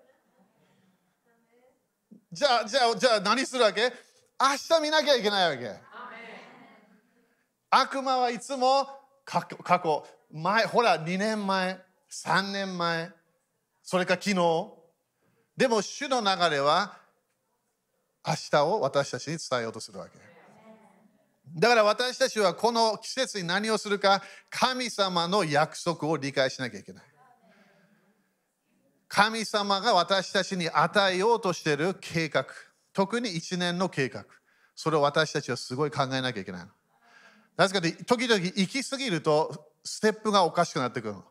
じゃあ、じゃあ、じゃあ何するわけ？明日見なきゃいけないわけ。悪魔はいつも過去、前、ほら、2年前、3年前、それか昨日。でも、主の流れは、明日を私たちに伝えようとするわけ。だから私たちはこの季節に何をするか、神様の約束を理解しなきゃいけない。神様が私たちに与えようとしている計画、特に1年の計画、それを私たちはすごい考えなきゃいけないの。なぜかというと、時々行き過ぎると、ステップがおかしくなってくるの。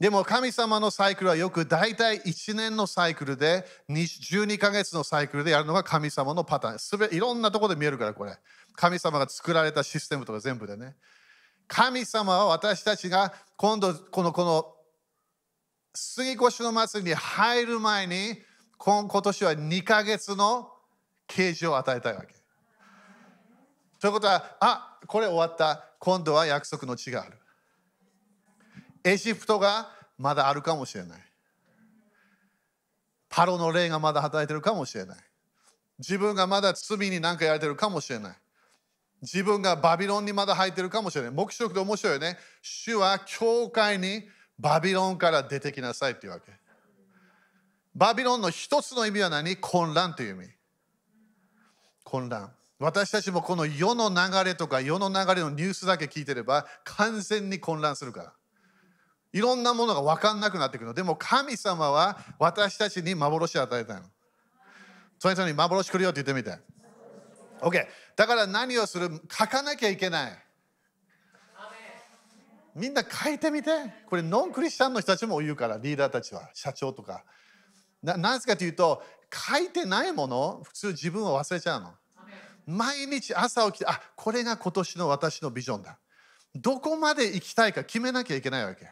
でも神様のサイクルはよく大体1年のサイクルで12ヶ月のサイクルでやるのが神様のパターン。すべいろんなところで見えるからこれ。神様が作られたシステムとか全部でね。神様は私たちが今度このこの杉越の祭りに入る前に今年は2ヶ月の啓示を与えたいわけ。ということは、あこれ終わった。今度は約束の地がある。エジプトがまだあるかもしれない。パロの霊がまだ働いてるかもしれない。自分がまだ罪に何かやれてるかもしれない。自分がバビロンにまだ入ってるかもしれない。目視録で面白いよね。主は教会にバビロンから出てきなさいっていうわけ。バビロンの一つの意味は何？混乱という意味。混乱。私たちもこの世の流れとか世の流れのニュースだけ聞いてれば完全に混乱するから。いろんなものが分かんなくなってくるの。でも神様は私たちに幻を与えたの。それぞれに幻来るよって言ってみて。OK。だから何をする？書かなきゃいけない。みんな書いてみて。これノンクリスチャンの人たちも言うから、リーダーたちは、社長とか。ななぜかというと、書いてないもの、普通自分を忘れちゃうの。毎日朝起きて、あこれが今年の私のビジョンだ。どこまで行きたいか決めなきゃいけないわけ。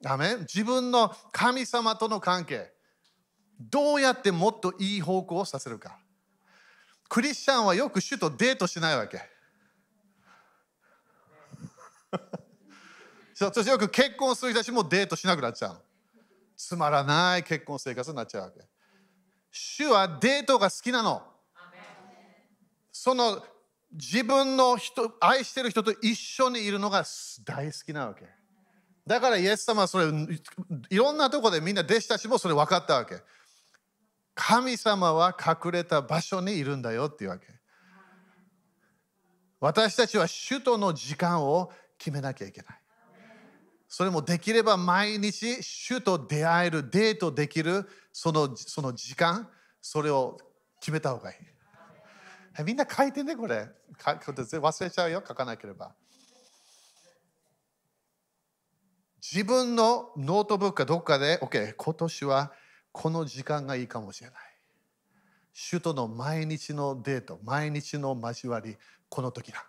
ダメ自分の神様との関係。どうやってもっといい方向をさせるか。クリスチャンはよく主とデートしないわけ。そしてよく結婚する人たちもデートしなくなっちゃう。つまらない結婚生活になっちゃうわけ。主はデートが好きなの。その自分の人愛してる人と一緒にいるのが大好きなわけ。だからイエス様はそれいろんなとこでみんな弟子たちもそれ分かったわけ。神様は隠れた場所にいるんだよっていうわけ。私たちは主との時間を決めなきゃいけない。それもできれば毎日主と出会える、デートできるそのその時間、それを決めた方がいい。みんな書いてね、これ。忘れちゃうよ、書かなければ。自分のノートブックかどっかで、OK、今年はこの時間がいいかもしれない。首都の毎日のデート、毎日の交わり、この時だ。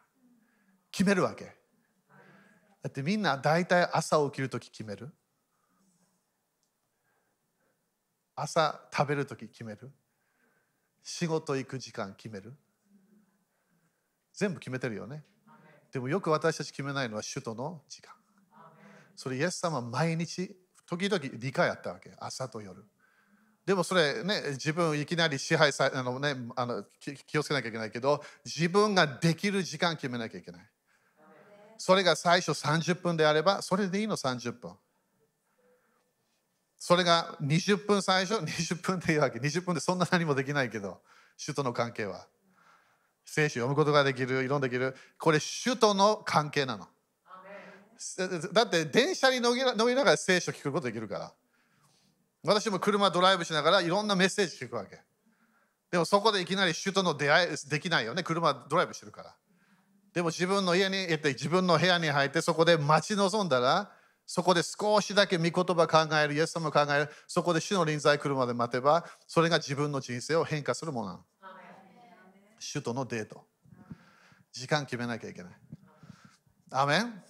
決めるわけ。だってみんな大体朝起きる時決める朝食べる時決める仕事行く時間決める全部決めてるよね。でもよく私たち決めないのは首都の時間。それイエス様は毎日、時々理解あったわけ。朝と夜。でもそれね、自分いきなり支配さあの、ね、あの気をつけなきゃいけないけど、自分ができる時間決めなきゃいけない。それが最初30分であれば、それでいいの30分。それが20分最初、20分でいいわけ。20分でそんな何もできないけど、首都の関係は。聖書読むことができる、いろんなできる。これ、首都の関係なの。だって電車に乗りながら聖書聞くことできるから。私も車ドライブしながらいろんなメッセージ聞くわけ。でもそこでいきなり首都の出会いできないよね。車ドライブしてるから。でも自分の家に行って自分の部屋に入ってそこで待ち望んだらそこで少しだけ御言葉考える、イエス様考える、そこで主の臨在来るまで待てば、それが自分の人生を変化するものなの。主とのデート。時間決めなきゃいけない。アメン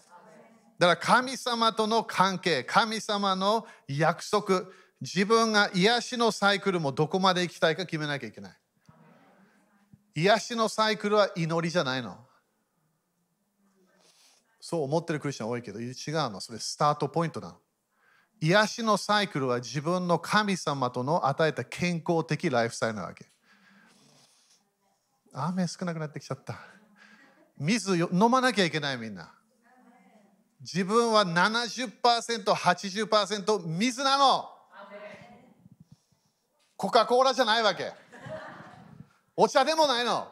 だから神様との関係、神様の約束、自分が癒しのサイクルもどこまで行きたいか決めなきゃいけない。癒しのサイクルは祈りじゃないの。そう思ってるクリスチャン多いけど、違うの。それスタートポイントなの。癒しのサイクルは自分の神様との与えた健康的ライフスタイルなわけ。雨少なくなってきちゃった。水飲まなきゃいけないみんな。自分は70%、80%水なの。コカ・コーラじゃないわけ。お茶でもないの。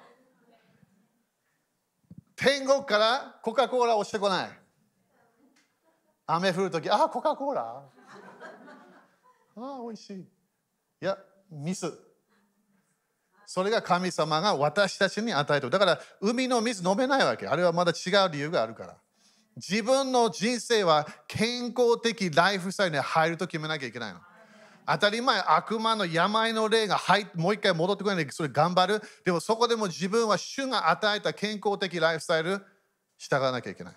天国からコカ・コーラ落ちてこない。雨降るとき、あ、コカ・コーラああ、美味しい。いや、水。それが神様が私たちに与えてる。だから、海の水飲めないわけ。あれはまだ違う理由があるから。自分の人生は健康的ライフスタイルに入ると決めなきゃいけないの。当たり前、悪魔の病の霊が入もう一回戻ってくるので、それ頑張る。でもそこでも自分は主が与えた健康的ライフスタイル、従わなきゃいけない。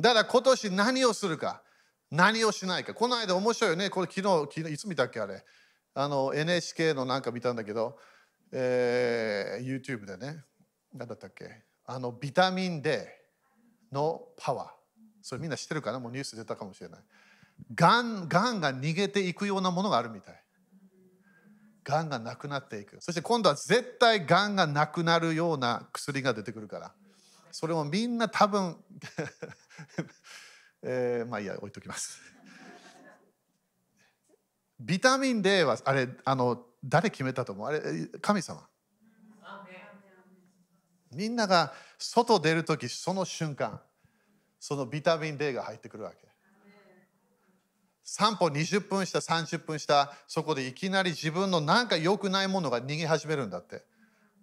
だから今年何をするか、何をしないか。この間面白いよね。これ昨日、昨日いつ見たっけあれ。あの NHK のなんか見たんだけど、えー、YouTube でね、何だったっけ？あのビタミン D のパワー。それみんな知ってるかな？もうニュース出たかもしれない。がんがんが逃げていくようなものがあるみたい。がんがなくなっていく。そして今度は絶対がんがなくなるような薬が出てくるから。それもみんな多分 えー、まあいいや、置いときます。ビタミン D はあれあの誰決めたと思う？あれ神様。みんなが外出るときその瞬間そのビタミン D が入ってくるわけ。散歩20分した30分したそこでいきなり自分のなんか良くないものが逃げ始めるんだって。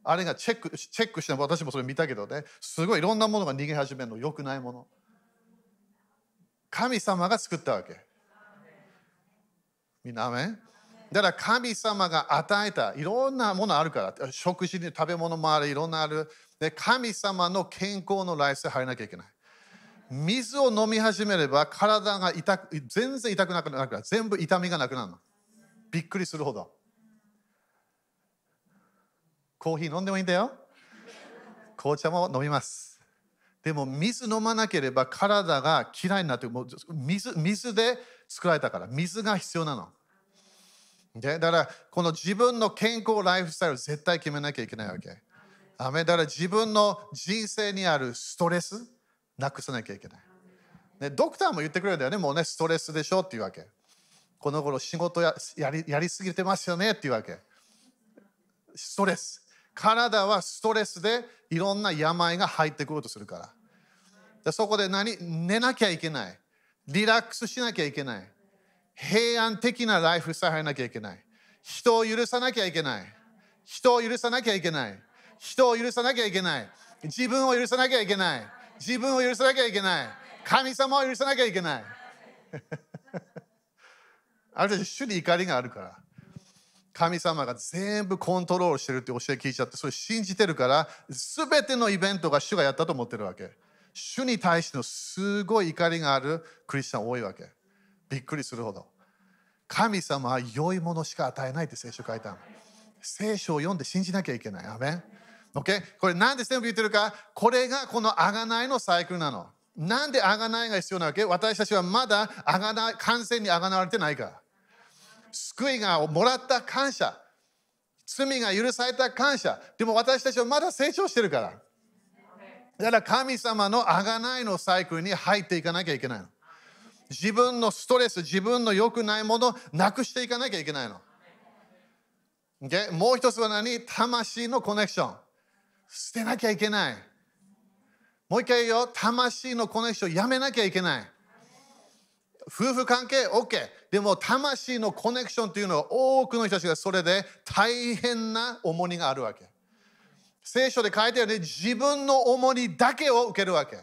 あれがチェックチェックして私もそれ見たけどね。すごいいろんなものが逃げ始めるの良くないもの。神様が作ったわけ。みんなめだから神様が与えたいろんなものあるから食事に食べ物もあるいろんなある。で神様の健康のライフに入らなきゃいけない。水を飲み始めれば体が痛く全然痛くなくなるから全部痛みがなくなるの。びっくりするほど。コーヒー飲んでもいいんだよ。紅茶も飲みます。でも水飲まなければ体が嫌いになってもう水水で作られたから水が必要なの。でだからこの自分の健康ライフスタイル絶対決めなきゃいけないわけだから自分の人生にあるストレスなくさなきゃいけない。ね、ドクターも言ってくれるんだよね、もうね、ストレスでしょっていうわけ。この頃仕事ややりやりすぎてますよねっていうわけ。ストレス。体はストレスでいろんな病が入ってくるとするから。でそこで何？寝なきゃいけない。リラックスしなきゃいけない。平安的なライフスタイル入らなきゃいけない。人を許さなきゃいけない。人を許さなきゃいけない。人を許さなきゃいけない。自分を許さなきゃいけない。自分を許さなきゃいけない。神様を許さなきゃいけない。ある程度主に怒りがあるから。神様が全部コントロールしてるって教え聞いちゃって、それ信じてるから、すべてのイベントが主がやったと思ってるわけ。主に対してのすごい怒りがあるクリスチャン多いわけ。びっくりするほど。神様は良いものしか与えないって聖書書いたの。聖書を読んで信じなきゃいけない。アメン OK これなんで全部言ってるか？これがこの贖いのサイクルなの。なんで贖いが必要なわけ？私たちはまだ贖い完全に贖われてないから。救いがもらった感謝。罪が許された感謝。でも私たちはまだ成長してるから。だから神様の贖いのサイクルに入っていかなきゃいけないの。自分のストレス、自分の良くないものをなくしていかなきゃいけないの。Okay? もう一つは何？魂のコネクション。捨てなきゃいけない。もう一回言うよ。魂のコネクションやめなきゃいけない。夫婦関係？OK。でも魂のコネクションというのは多くの人たちがそれで大変な重荷があるわけ。聖書で書いてあるように自分の重荷だけを受けるわけ。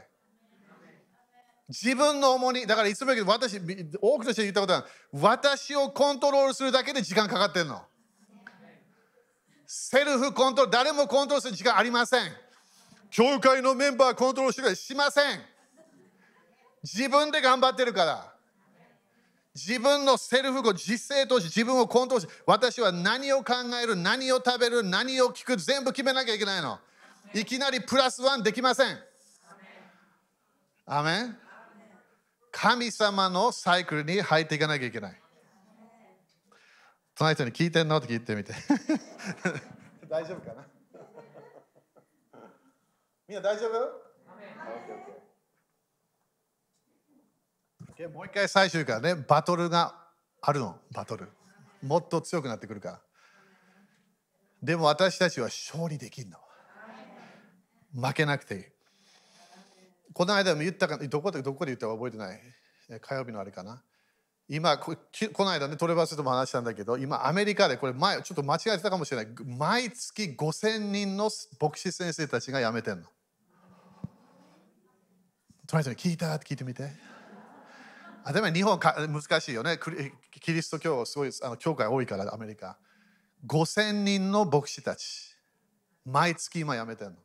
自分の重荷、だからいつも言うけど私、多くの人が言ったことは私をコントロールするだけで時間かかってるの。セルフコントロール、誰もコントロールする時間ありません。教会のメンバーコントロールしてくれしません。自分で頑張ってるから。自分のセルフ語、実践として自分をコントロールして、私は何を考える、何を食べる、何を聞く、全部決めなきゃいけないの。いきなりプラスワンできません。アメン神様のサイクルに入っていかなきゃいけない。隣人に聞いてんの？って聞いてみて 大丈夫かな？みんな大丈夫？もう一回最初からね、バトルがあるの、バトル。もっと強くなってくるから。でも私たちは勝利できるの。負けなくていい。この間も言ったか、どこでどこで言ったか覚えてない？火曜日のあれかな？今、この間ね、トレバースとも話したんだけど、今、アメリカで、これ前、ちょっと間違えてたかもしれない。毎月5000人の牧師先生たちが辞めてんの。トライ聞いた？って聞いてみて。あでも日本か難しいよね。キリスト教すごいあの教会多いからアメリカ。5000人の牧師たち。毎月今辞めてんの。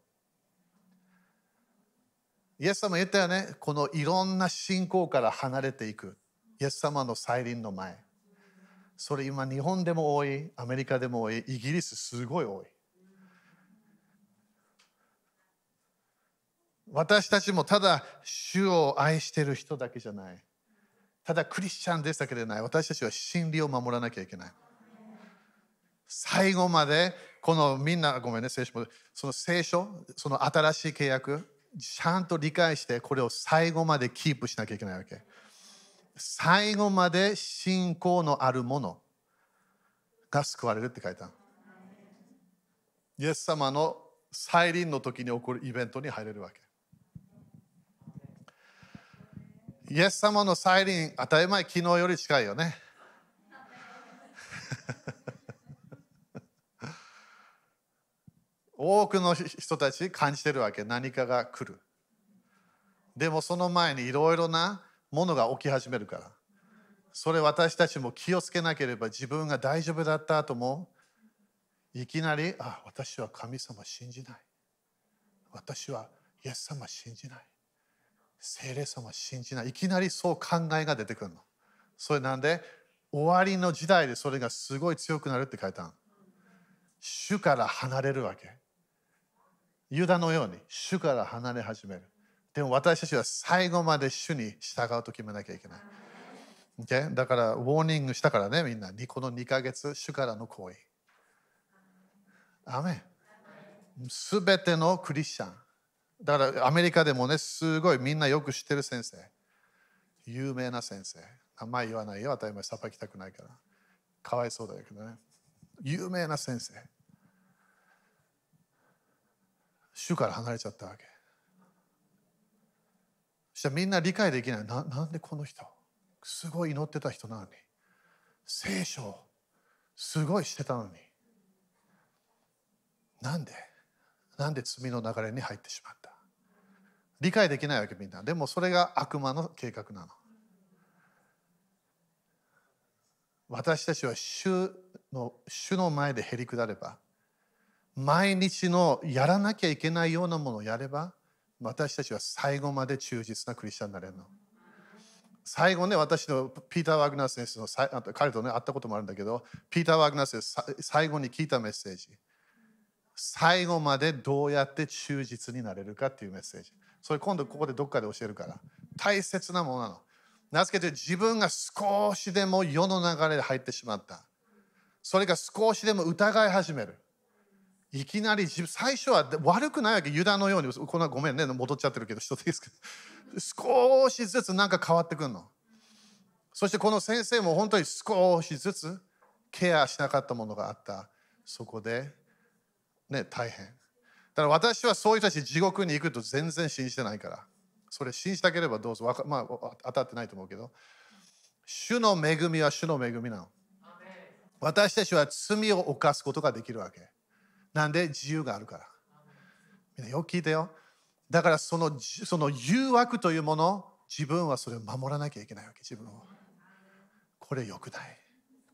イエス様言ったよね。このいろんな信仰から離れていく。イエス様の再臨の前。それ今日本でも多い、アメリカでも多い、イギリスすごい多い。私たちもただ主を愛してる人だけじゃない。ただクリスチャンですだけでない。私たちは真理を守らなきゃいけない。最後までこのみんなごめんね聖書もその聖書その新しい契約ちゃんと理解してこれを最後までキープしなきゃいけないわけ。最後まで信仰のあるものが救われるって書いたイエス様の再臨の時に起こるイベントに入れるわけ。イエス様の再臨当たり前昨日より近いよね。多くの人たち感じてるわけ何かが来る。でもその前にいろいろなものが起き始めるから。それ私たちも気をつけなければ自分が大丈夫だった後もいきなりあ私は神様信じない。私はイエス様信じない。聖霊様信じない。いきなりそう考えが出てくるの。それなんで終わりの時代でそれがすごい強くなるって書いたの。主から離れるわけ。ユダのように主から離れ始める。でも私たちは最後まで主に従うと決めなきゃいけない。Okay? だから、ウォーニングしたからね、みんな。この2ヶ月、主からの行為。アメすべてのクリスチャン。だからアメリカでもね、すごいみんなよく知ってる先生。有名な先生。名前言わないよ、当たり前さばきたくないから。かわいそうだけどね。有名な先生。主から離れちゃったわけ。そしたらみんな理解できないな。なんでこの人？すごい祈ってた人なのに。聖書すごいしてたのに。なんで？なんで罪の流れに入ってしまった？理解できないわけみんな。でもそれが悪魔の計画なの。私たちは主の主の前でへりくだれば毎日のやらなきゃいけないようなものをやれば私たちは最後まで忠実なクリスチャンになれるの。最後ね、私のピーター・ワグナー先生の彼とね、会ったこともあるんだけど、ピーター・ワグナー先生、最後に聞いたメッセージ。最後までどうやって忠実になれるかっていうメッセージ。それ今度ここでどっかで教えるから。大切なものなの。名付けて自分が少しでも世の流れで入ってしまった。それが少しでも疑い始める。いきなり最初は悪くないわけ。ユダのようにこんなごめんね戻っちゃってるけど人ですけど。少しずつなんか変わってくるの。そしてこの先生も本当に少しずつケアしなかったものがあった。そこでね大変。だから私はそういう人たち地獄に行くと全然信じてないから。それ信じたければどうぞ。まあ当たってないと思うけど。主の恵みは主の恵みなの。私たちは罪を犯すことができるわけなんで自由があるから。みんなよく聞いてよ。だからそのその誘惑というもの、自分はそれを守らなきゃいけないわけ、自分を。これよくない。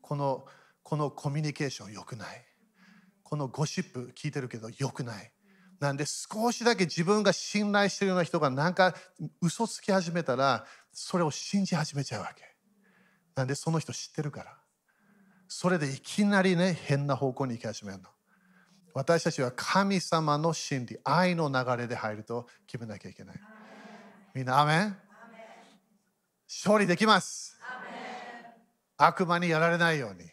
このこのコミュニケーションよくない。このゴシップ聞いてるけどよくない。なんで少しだけ自分が信頼してるような人がなんか嘘つき始めたらそれを信じ始めちゃうわけ。なんでその人知ってるから。それでいきなりね変な方向に行き始めるの。私たちは神様の真理、愛の流れで入ると決めなきゃいけない。みんな、アメン？勝利できます悪魔にやられないように。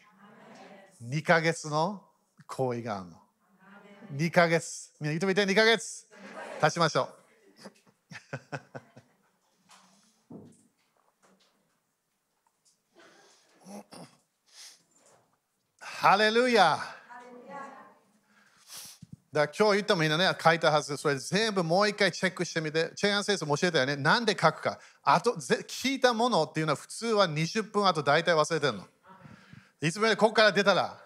2ヶ月の行為があるの。2ヶ月。みんな言ってみて、2ヶ月。経ちましょう。ハレルヤーだから今日言ったもみんなね、書いたはず。それ全部もう一回チェックしてみて。チェアン先生も教えたよね。なんで書くか。あと、聞いたものっていうのは普通は20分あと大体忘れてるの。いつもここから出たら、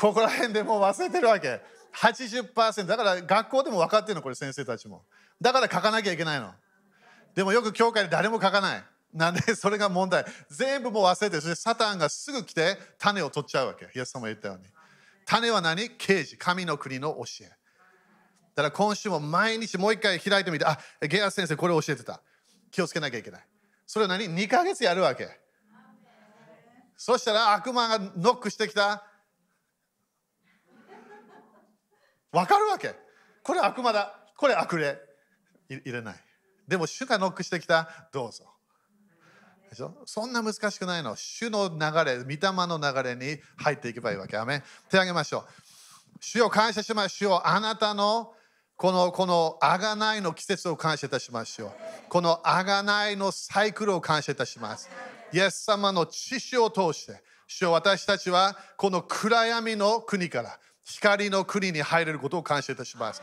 ここら辺でもう忘れてるわけ。80%。だから学校でも分かってるの、これ先生たちも。だから書かなきゃいけないの。でもよく教会で誰も書かない。なんでそれが問題。全部もう忘れてる、そしてサタンがすぐ来て種を取っちゃうわけ。イエス様言ったように。種は何？刑事、神の国の教え。だから今週も毎日もう一回開いてみて、あ、ゲア先生これ教えてた。気をつけなきゃいけない。それは何 ?2 ヶ月やるわけ。そしたら悪魔がノックしてきた。わかるわけ。これ悪魔だ。これ悪霊。入れない。でも主がノックしてきた。どうぞ。でしょ？そんな難しくないの。主の流れ、御霊の流れに入っていけばいいわけ。アメ手を挙げましょう。主を感謝しましょう。あなたのこのこのあがないの季節を感謝いたしましょう。このあがないのサイクルを感謝いたします。イエス様の知識を通して、主を私たちはこの暗闇の国から光の国に入れることを感謝いたします。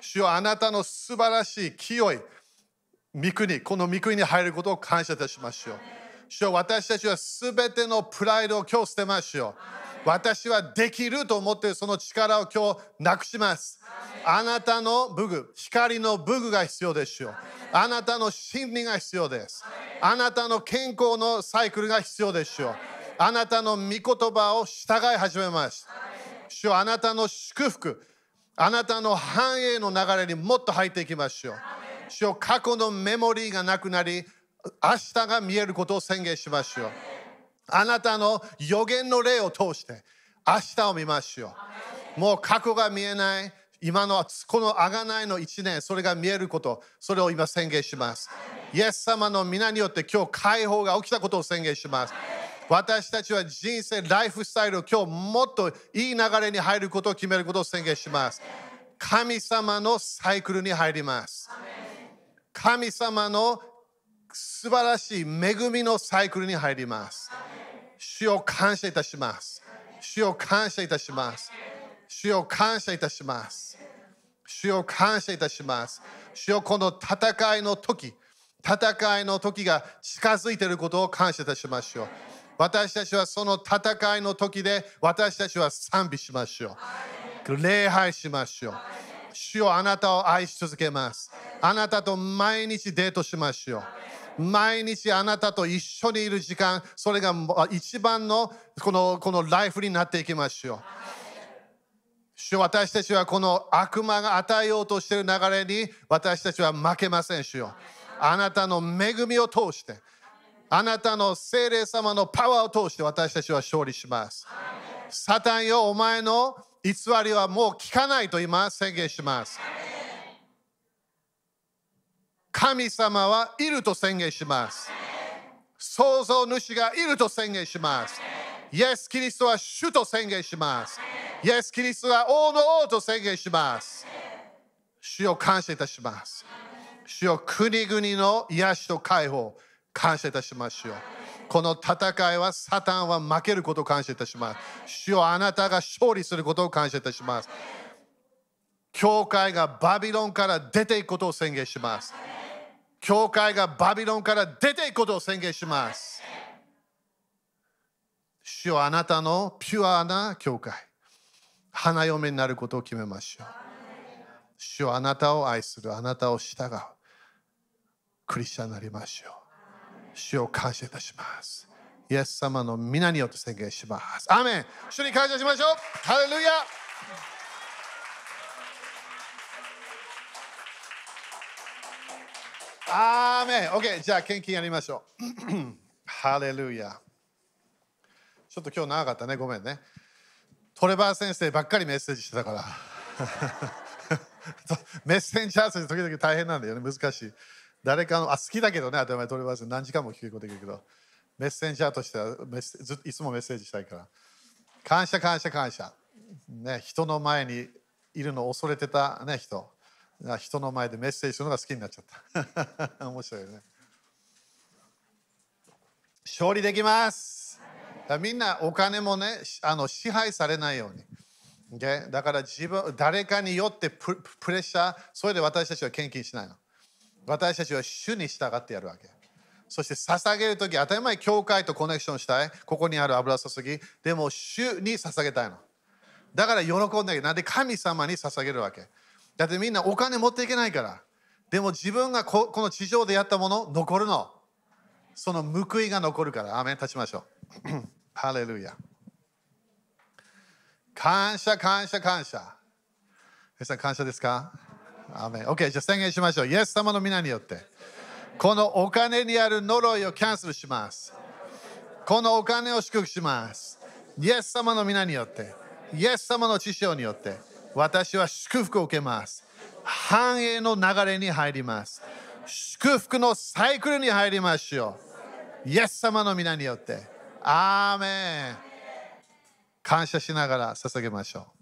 主よあなたの素晴らしい清い御国、この御国に入ることを感謝いたしましょう。主よ私たちはすべてのプライドを今日捨てましょう。私はできると思っているその力を今日なくします。あなたの武具、光の武具が必要ですよ。あなたの真理が必要です。あなたの健康のサイクルが必要ですよ。あなたの御言葉を従い始めます。主よあなたの祝福、あなたの繁栄の流れにもっと入っていきましょう。主よ過去のメモリーがなくなり、明日が見えることを宣言しましょう。あなたの予言の例を通して明日を見ましょう。もう過去が見えない。今のこのあがないの1年、それが見えること、それを今宣言します。イエス様の皆によって今日解放が起きたことを宣言します。私たちは人生、ライフスタイルを今日もっといい流れに入ることを決めることを宣言します。神様のサイクルに入ります。神様の素晴らしい恵みのサイクルに入ります。主を感謝いたします。主を感謝いたします。主を感謝いたします。主を感謝いたします。主をこの戦いの時、戦いの時が近づいていることを感謝いたしましょう。私たちはその戦いの時で私たちは賛美しましょう。礼拝しましょう。主よあなたを愛し続けます。あなたと毎日デートしましょう。毎日あなたと一緒にいる時間、それが一番のこのこのライフになっていきましょう。主私たちはこの悪魔が与えようとしている流れに私たちは負けません、主よ。あなたの恵みを通して、あなたの精霊様のパワーを通して私たちは勝利します。サタンよ、お前の偽りはもう聞かないと今宣言します。神様はいると宣言します。創造主がいると宣言します。イエス・キリストは主と宣言します。イエス・キリストは王の王と宣言します。主を感謝いたします。主を国々の癒しと解放、感謝いたしましょう。この戦いはサタンは負けることを感謝いたします。主よあなたが勝利することを感謝いたします。教会がバビロンから出ていくことを宣言します。教会がバビロンから出ていくことを宣言します。主よあなたのピュアな教会、花嫁になることを決めましょう。主よあなたを愛する、あなたを従う。クリスチャンになりましょう。主を感謝いたします。イエス様の皆によって宣言します。アメン主に感謝しましょう。ハレルヤアーメン !OK、じゃあ献金やりましょう。ハレルヤちょっと今日長かったね、ごめんね。トレバー先生ばっかりメッセージしてたから。メッセンジャー先生時々大変なんだよね、難しい。誰かの、あ、好きだけどね、当たり前トレバー先生何時間も聞くことできるけど、メッセンジャーとしてはメッずいつもメッセージしたいから。感謝感謝感謝。ね、人の前にいるのを恐れてた、ね、人。人の前でメッセージするのが好きになっちゃった。面白いよね。勝利できます。みんなお金もね、あの支配されないように。Okay? だから自分、誰かによってププレッシャー、それで私たちは献金しないの。私たちは主に従ってやるわけ。そして捧げるとき、当たり前、教会とコネクションしたい。ここにある油注ぎ。でも、主に捧げたいの。だから喜んでなんで神様に捧げるわけ。だってみんなお金持っていけないから。でも自分がここの地上でやったもの、残るの。その報いが残るから。アメン立ちましょう。ハレルヤ。感謝、感謝、感謝。皆さん、感謝ですか？アメン ?OK、じゃあ宣言しましょう。イエス様の皆によって。このお金にある呪いをキャンセルします。このお金を祝福します。イエス様の皆によって、イエス様の知性によって、私は祝福を受けます。繁栄の流れに入ります。祝福のサイクルに入りましょう。イエス様の皆によって。アーメン。感謝しながら捧げましょう。